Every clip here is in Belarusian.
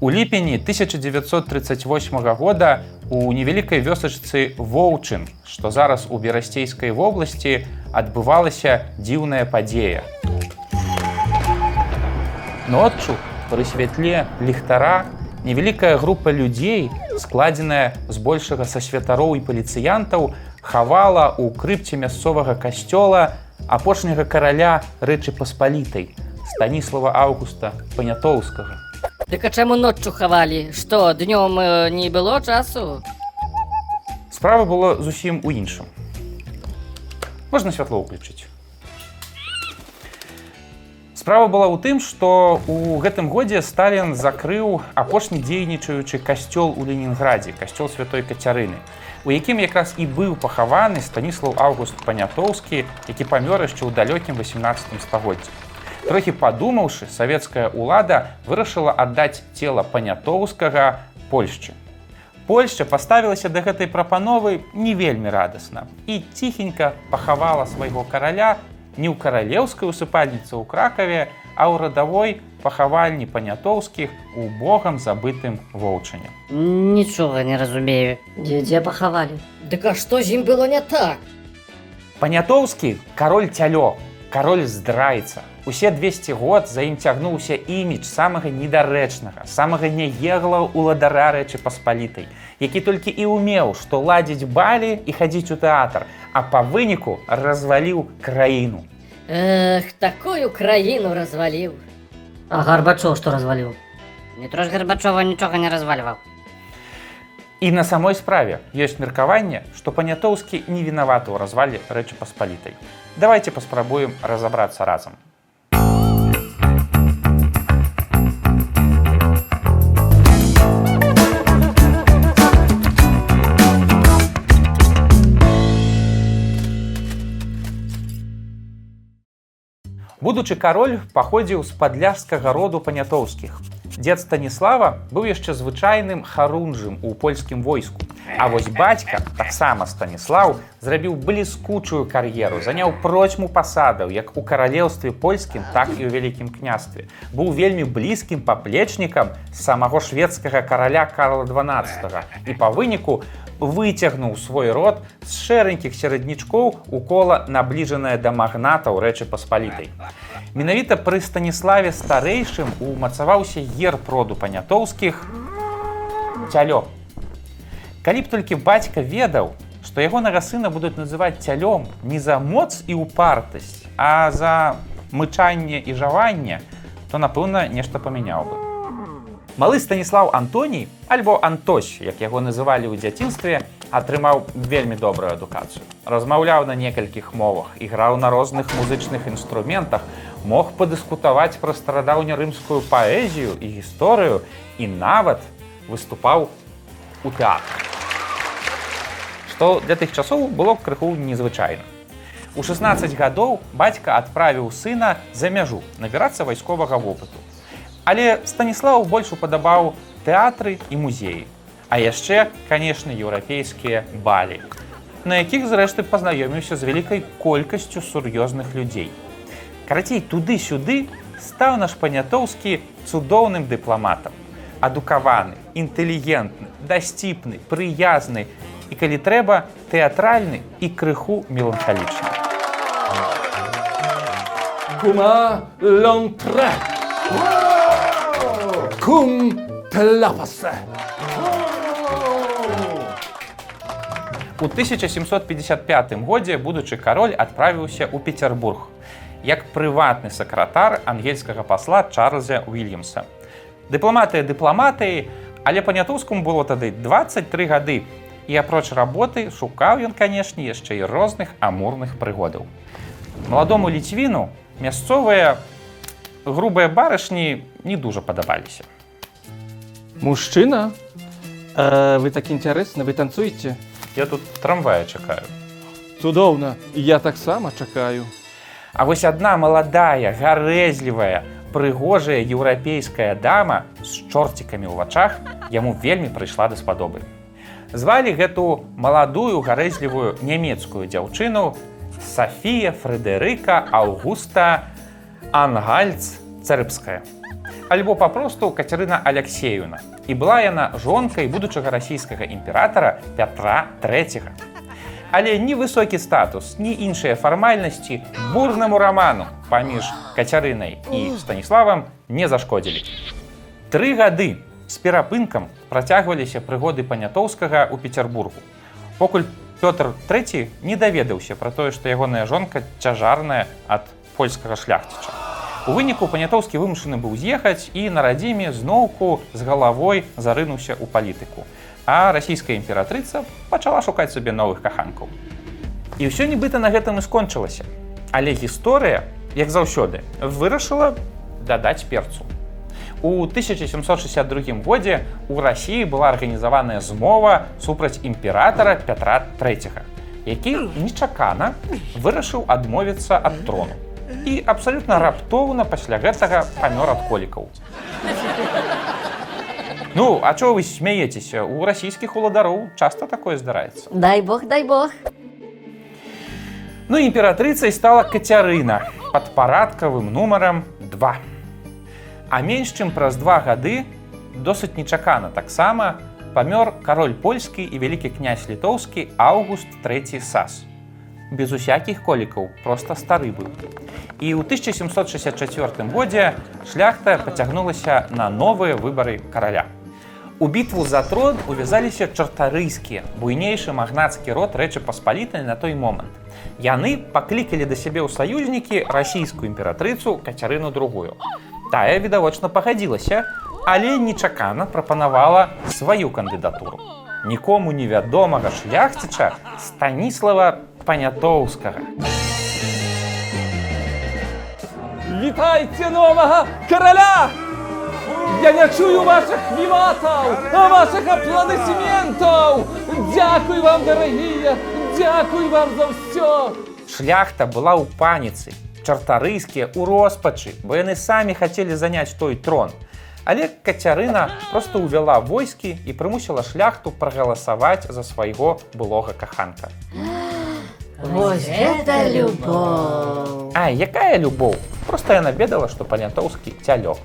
У ліпені 1938 года у невялікай вёсачцы воўчын, што зараз у берасцейскай вобласці адбывалася дзіўная падзея. Ноччу пры святле ліхтара невялікая група людзей, складзеная збольшага са святароў і паліцыянтаў, хавала ў крыпце мясцовага касцёла апошняга караля рэчы паспалітай станіслава августа панятоўскага. Дык а чаму ноччу хавалі, што днём э, не было часу? Справа было зусім у іншым. Можна святло ўключыць. Справа была ў тым, што у гэтым годзе Сталін закрыў апошні дзейнічаючы касцёл у Ленінградзе, касцёл святой кацярыны, у якім якраз і быў пахаваны станіслав Аўгуст Панятоўскі, які памёр яшчэ ў далёкім 18 стагоддзі. Трохі падумаўшы, савецкая ўлада вырашыла аддаць цела панятоўскага Польшчы. Польшча паставілася да гэтай прапановы не вельмі радасна і ціхенька пахавала свайго караля не ў каралеўскай усыпальніцы ў кракаве, а ў радавой пахавальні панятоўскіх у богам забытым воўчане. Нічога не разумею. Дзе, дзе пахавалі? Дык а што з ім было не так? Панятоўскі кароль цялё, кароль здрайца. Усе 200 год за ім цягнуўся імідж самага недарэчнага, самага няегла ўладара рэчы паспалітай, які толькі і ўмеў, што ладзіць балі і хадзіць у тэатр, а па выніку разваліў краіну. Эх, такую краіну разваліў. А Гарбачоў што разваліў? Не трош Гарбачова нічога не развальваў. І на самой справе ёсць меркаванне, што панятоўскі не вінаваты ў развале рэчы паспалітай. Давайте паспрабуем разабрацца разам. Будучы кароль паходзіў з падляжскага роду панятоўскіх. Дзед Станіслава быў яшчэ звычайным харунжым у польскім войску. А вось бацька, таксама Станіслаў, зрабіў бліскучую кар'еру, заняў процьму пасадаў як у каралеўстве польскім, так і ў вялікім княстве. Быў вельмі блізкім паплечнікам самого шведскага караля Карла 12 і па выніку выцягнуў свой род з шэранькіх сераднічкоў у кола набліжанае да магнатаў рэчы паспалітай. Менавіта пры станіславе старэйшым умацаваўся герб роду панятоўскіх цялё. Калі б толькі бацька ведаў, што ягонага сына будуць называць цялём не за моц і упартасць, а за мычанне і жаванне, то напэўна нешта памяняў бы. Малы станіслав Антоній альбо Антось, як яго называлі ў дзяцінстве, атрымаў вельмі добрую адукацыю. Размаўляў на некалькіх мовах, іграў на розных музычных інструментах, мог падыскутаваць пра старадаўнярымскую паэзію і гісторыю і нават выступаў у тэатры. Што для тых часоў было крыху незвычайна. У 16 гадоў бацька адправіў сына за мяжу набірацца вайсковага вопыту. Але станіслав больш упадабаў тэатры і музеі. А яшчэ, канешне, еўрапейскія балі, на якіх зрэшты пазнаёміўся з вялікай колькасцю сур'ёзных людзей. Карацей, туды-сюды стаў наш панятоўскі цудоўным дыпламатам. Адукаваны, інтэлігентны, дасціпны, прыязны і калі трэба, тэатральны і крыху меланхалічны. Кума лонтре. Кум тлапасе. У 1755 годзе будучы кароль адправіўся ў Петербург як прыватны сакратар ангельскага пасла Чарльза Уильямса. Дыпламатыя дыпламатыі, але панятоўскому было тады 23 гады. І апроч работы шукаў ён, канешне, яшчэ і розных амурных прыгодаў. Маладому ліцвіну мясцовыя грубыя барышні не дужа падабаліся. Мужчына, э, вы так інтарэсна, вы танцуеце. Я тут трамвая чакаю. Цудоўна, я таксама чакаю. А вось адна маладая, гарэзлівая, прыгожая еўрапейская дама з чорцікамі ў вачах яму вельмі прыйшла даспадобы. Звалі гэту маладую гарэзлівую нямецкую дзяўчыну Сафія Фрэдэрыка Аўгуста Ангальц царыбская. Альбо папросту Кацярына Алексеевна. І была яна жонкай будучага расійскага імператара Пятра III. Але ні высокі статус, ні іншыя фармальнасці бурнаму раману паміж Кацярынай і Станіславам не зашкодзілі. Тры гады з перапынкам працягваліся прыгоды панятоўскага ў Петербургу. Покуль Пётр III не даведаўся пра тое, што ягоная жонка цяжарная ад польскага шляхціча. У выніку панятоўскі вымушаны быў з'ехаць і на радзіме зноўку з галавой зарынуўся ў палітыку. А расійская імператрыца пачала шукаць сабе новых каханкаў. І ўсё нібыта на гэтым і скончылася. Але гісторыя, як заўсёды, вырашыла дадаць перцу. У 1762 годзе у рассіі была арганізаваная змова супраць імператара Пятра III, які нечакана вырашыў адмовіцца ад трону. І абсалютна раптоўна пасля гэтага памёр ад колікаў. Ну, а чого ви смієтеся? У расійскіх уладароў часто такое здараецца. Дай бог, дай бог. Ну, імператрыцай стала Кацярына пад парадкавым нумарам 2. А менш чым праз два гады досыць нечакана таксама памёр кароль польскі і вялікі князь літоўскі Аўгуст III сас. Без усякіх колікаў проста стары быў. І ў 1764 годзе шляхта пацягнулася на новыя выбары караля. У бітву за трон увязаліся чартарыйскія, буйнейшы магнацкі род рэчы паспалітай на той момант. Яны паклікалі да сябе ў саюзнікі расійскую імператрыцу Кацярыну другую. Тая відавочна пагадзілася, але нечакана прапанавала сваю кандыдатуру. Нікому невядомага шляхціча Станіслава Панятоўскага. Вітайце новага караля! Я не чую ваших віватаў, ваших аплодысментаў! Дякуй вам, дарагія! Дякуй вам за ўсё! Шляхта была ў паніцы, чартарыйскія ў роспачы, бо яны самі хацелі заняць той трон. Але Кацярына проста ўвяла войскі і прымусіла шляхту прагаласаваць за свайго былога каханка. Вот это любовь. А якая любоў? Проста яна ведала, што панятоўскі цялёк.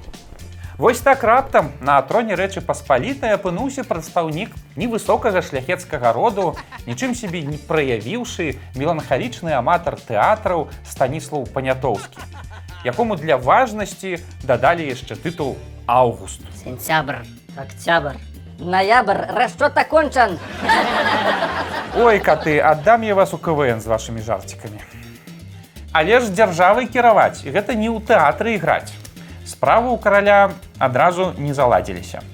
Вось так раптам на троне рэчы паспалітай апынуўся прадстаўнік невысокага шляхецкага роду, нічым сябе не праявіўшы меланхалічны аматар тэатраў Станіслаў Панятоўскі, якому для важнасці дадалі яшчэ тытул Аўгуст. Сентябрь. Октябрь. Ноябрь. Расчет окончен. Ой, каты, аддам я вас у КВН з вашымі жарцікамі. Але ж дзяржавай кіраваць, і гэта не ў тэатры іграць. Справы ў караля адразу не заладзіліся.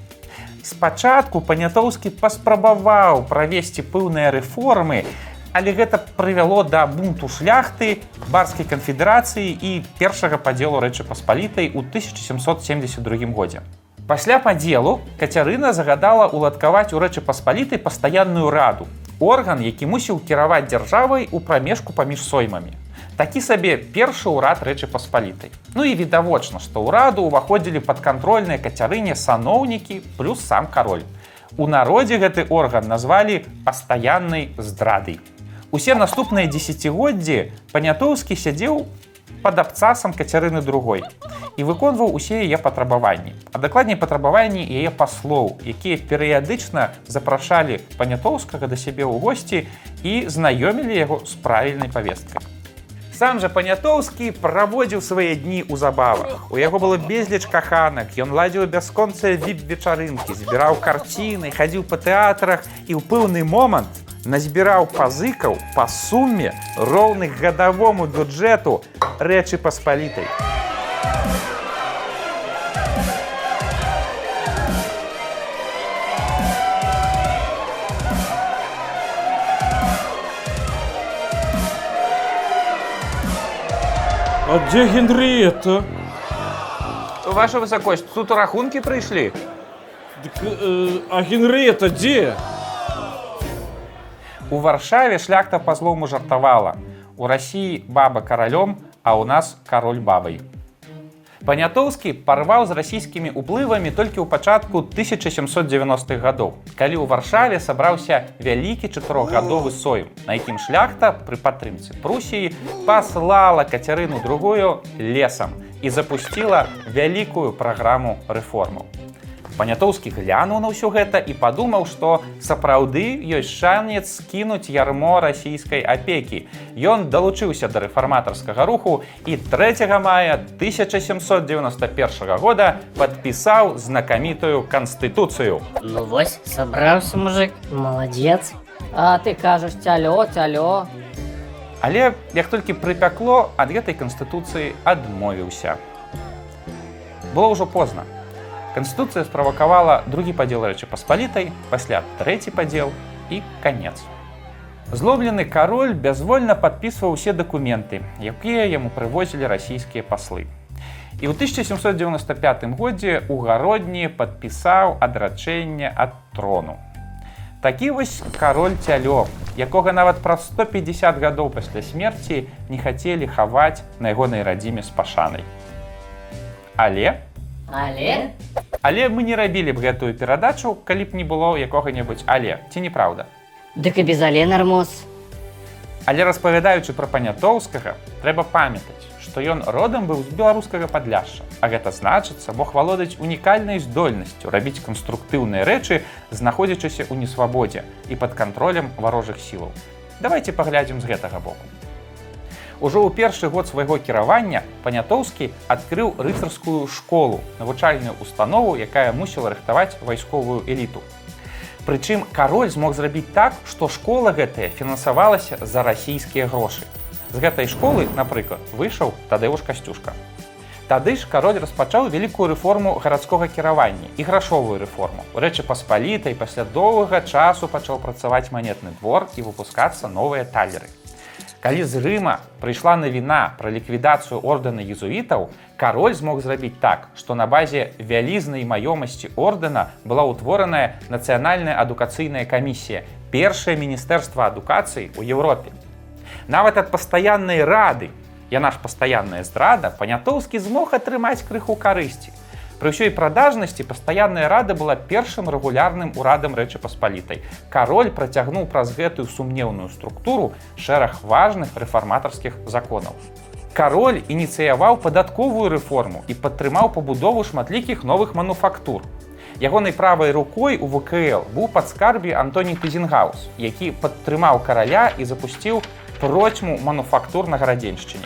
Спачатку панятоўскі паспрабаваў правесці пэўныя рэформы, але гэта прывяло да бунту шляхты, барскай канфедэрацыі і першага падзелу рэчы паспалітай у 1772 годзе. Пасля падзелу Кацярына загадала ўладкаваць у рэчы паспалітай пастаянную раду, орган, які мусіў кіраваць дзяржавай у прамежку паміж соймамі. Такі сабе першы ўрад рэчы паспалітай. Ну і відавочна, што ўраду ўваходзілі падкантрольныя кацярыне саноўнікі плюс сам кароль. У народзе гэты орган назвалі пастаяннай здрадай. Усе наступныя дзесяцігоддзі панятоўскі сядзеў пад абцасам кацярыны другой і выконваў усе яе патрабаванні. А дакладней патрабаванні яе паслоў, якія перыядычна запрашалі панятоўскага да сябе ў госці і знаёмілі яго з правільнай павесткай. Сам жа панятоўскі праводзіў свае дні ў забавах. У яго было безліч каханак, Ён ладзіў бясконцыя віп-вечарынкі, збіраў карціны, хадзіў па тэатрах і ў пэўны момант назбіраў пазыкаў па суме роўных гадавому бюджэту рэчы паспалітай. А дзе Генрыета? Ваша высокосць, тут рахункі прыйшлі. Дык, э, а Генрыета дзе? У варшаве шляхта па-злому жартавала. У рассіі баба каралём, а ў нас кароль бабай. Панятоўскі парваў з расійскімі ўплывамі толькі ў пачатку 1790-х гадоў. Калі ў варшаве сабраўся вялікі чатырохгадовы сойм, на якім шляхта пры падтрымцы Прусіі паслала кацярыну другую лесам і запусціла вялікую праграму рэформаў. Панятоўскі глянуў на ўсё гэта і падумаў, што сапраўды ёсць шанец скінуць ярмо расійскай апекі. Ён далучыўся да рэфарматарскага руху і 3 мая 1791 года падпісаў знакамітую канстытуцыю. Ну вось, сабраўся мужик. Молодец. А ты кажаш цялё, цялё. Але як толькі прыпякло, ад гэтай канстытуцыі адмовіўся. Было ўжо позна. Канстытуцыя справакавала другі падзел рэчы паспалітай, пасля трэці падзел і канец. Злоблены кароль бязвольна падпісваў усе дакументы, якія яму прывозілі расійскія паслы. І ў 1795 годзе ў гародні падпісаў адрачэнне ад трону. Такі вось кароль цялё, якога нават праз 150 гадоў пасля смерці не хацелі хаваць на ягонай радзіме з пашанай. Але Але? Але мы не рабілі б гэтую перадачу, калі б не было якога-небудзь але ці неправда. Дык і без але нармоз. Але распавядаючы пра панятоўскага, трэба памятаць, што ён родам быў з беларускага падляшша. А гэта значыцца, мог валодаць унікальнай здольнасцю рабіць канструктыўныя рэчы, знаходзячыся ў несвабодзе і пад кантролем варожых сілаў. Давайте паглядзім з гэтага боку. Ужо ў першы год свайго кіравання панятоўскі адкрыў рыцарскую школу, навучальную установу, якая мусіла рыхтаваць вайсковую эліту. Прычым кароль змог зрабіць так, што школа гэтая фінансавалася за расійскія грошы. З гэтай школы, напрыклад, выйшаў тадэуш касцюшка. Тады ж кароль распачаў вялікую рэформу гарадскога кіравання і грашовую рэформу. У рэчы паспалітай пасля доўгага часу пачаў працаваць манетны двор і выпускацца новыя талеры. Калі з Рыма прыйшла навіна пра ліквідацыю ордэна езуітаў, кароль змог зрабіць так, што на базе вялізнай маёмасці ордэна была ўтвораная нацыянальная адукацыйная камісія, першае міністэрства адукацыі ў Еўропе. Нават ад пастаяннай рады, яна ж пастаянная здрада, панятоўскі змог атрымаць крыху карысці. Пры ўсёй прадажнасці пастаянная рада была першым рэгулярным урадам рэчы паспалітай. Кароль працягнуў праз гэтую сумнеўную структуру шэраг важных рэфарматарскіх законаў. Кароль ініцыяваў падатковую рэформу і падтрымаў пабудову шматлікіх новых мануфактур. Ягонай правай рукой у ВКЛ быў падскарбе Антоній Тызенгаус, які падтрымаў караля і запусціў процьму мануфактур на гарадзеншчыне.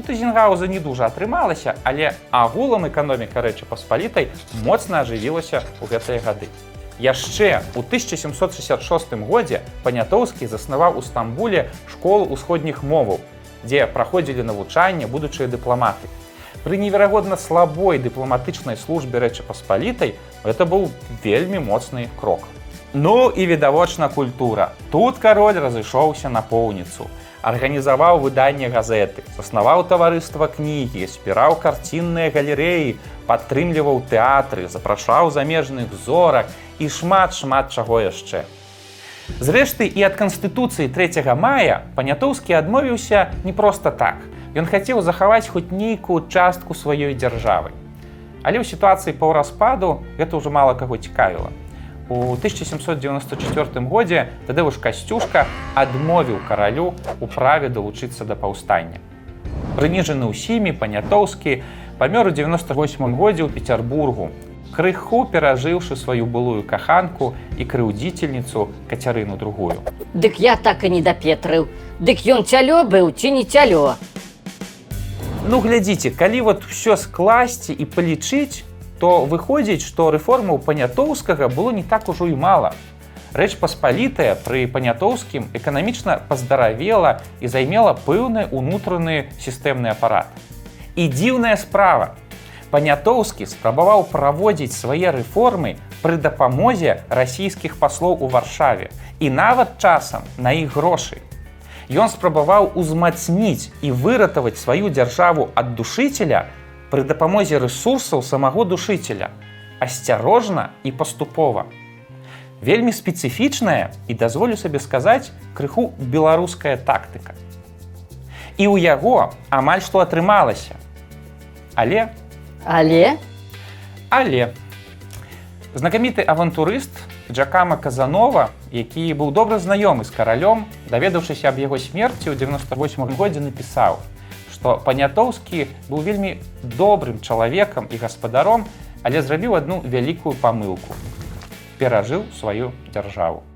У Тызенгауза не дужа атрымалася, але агулам эканоміка рэчы паспалітай моцна ажывілася ў гэтыя гады. Яшчэ ў 1766 годзе панятоўскі заснаваў у Стамбуле школу ўсходніх моваў, дзе праходзілі навучанне будучыя дыпламаты. Пры неверагодна слабой дыпламатычнай службе рэчы паспалітай это быў вельмі моцны крок. Ну і відавочна культура. Тут кароль разышоўся на поўніцу арганізаваў выданне газеты, заснаваў таварыства кнігі, спіраў карцінныя галерэі, падтрымліваў тэатры, запрашаў замежных зорак і шмат шмат чаго яшчэ. Зрэшты і ад канстытуцыі 3 мая панятоўскі адмовіўся не проста так. Ён хацеў захаваць хоць нейкую частку сваёй дзяржавы. Але ў сітуацыі паўраспаду гэта ўжо мала каго цікавіла. У 1794 годзе Тадэвуш касцюшка адмовіў каралю у праве далучыцца да паўстання. Прыніжаны ўсімі панятоўскі памёр у 98 годзе ў Петербургу, крыху перажыўшы сваю былую каханку і крыўдзіцельніцу кацярыну другую. Дык я так і не дапетрыў. Дык ён цялё быў ці не цялё. Ну глядзіце, калі вот ўсё скласці і палічыць, то выходзіць, што рэформаў панятоўскага было не так ужо і мала. Рэч паспалітая пры панятоўскім эканамічна паздаравела і займела пэўны унутраны сістэмны апарат. І дзіўная справа. Панятоўскі спрабаваў праводзіць свае рэформы пры дапамозе расійскіх паслоў у варшаве і нават часам на іх грошы. Ён спрабаваў узмацніць і выратаваць сваю дзяржаву ад душыцеля, пры дапамозе рэсурсаў самого душыцеля, асцярожна і паступова. Вельмі спецыфічная і дазволю сабе сказаць крыху беларуская тактыка. І ў яго амаль што атрымалася. Але Але? Але знакаміты авантурыст Джакама Казанова, які быў добра знаёмы з каралём, даведаўшыся аб яго смерці ў 98 годзе напісаў, што панятоўскі быў вельмі добрым чалавекам і гаспадаром, але зрабіў адну вялікую памылку. перажыў сваю дзяржаву.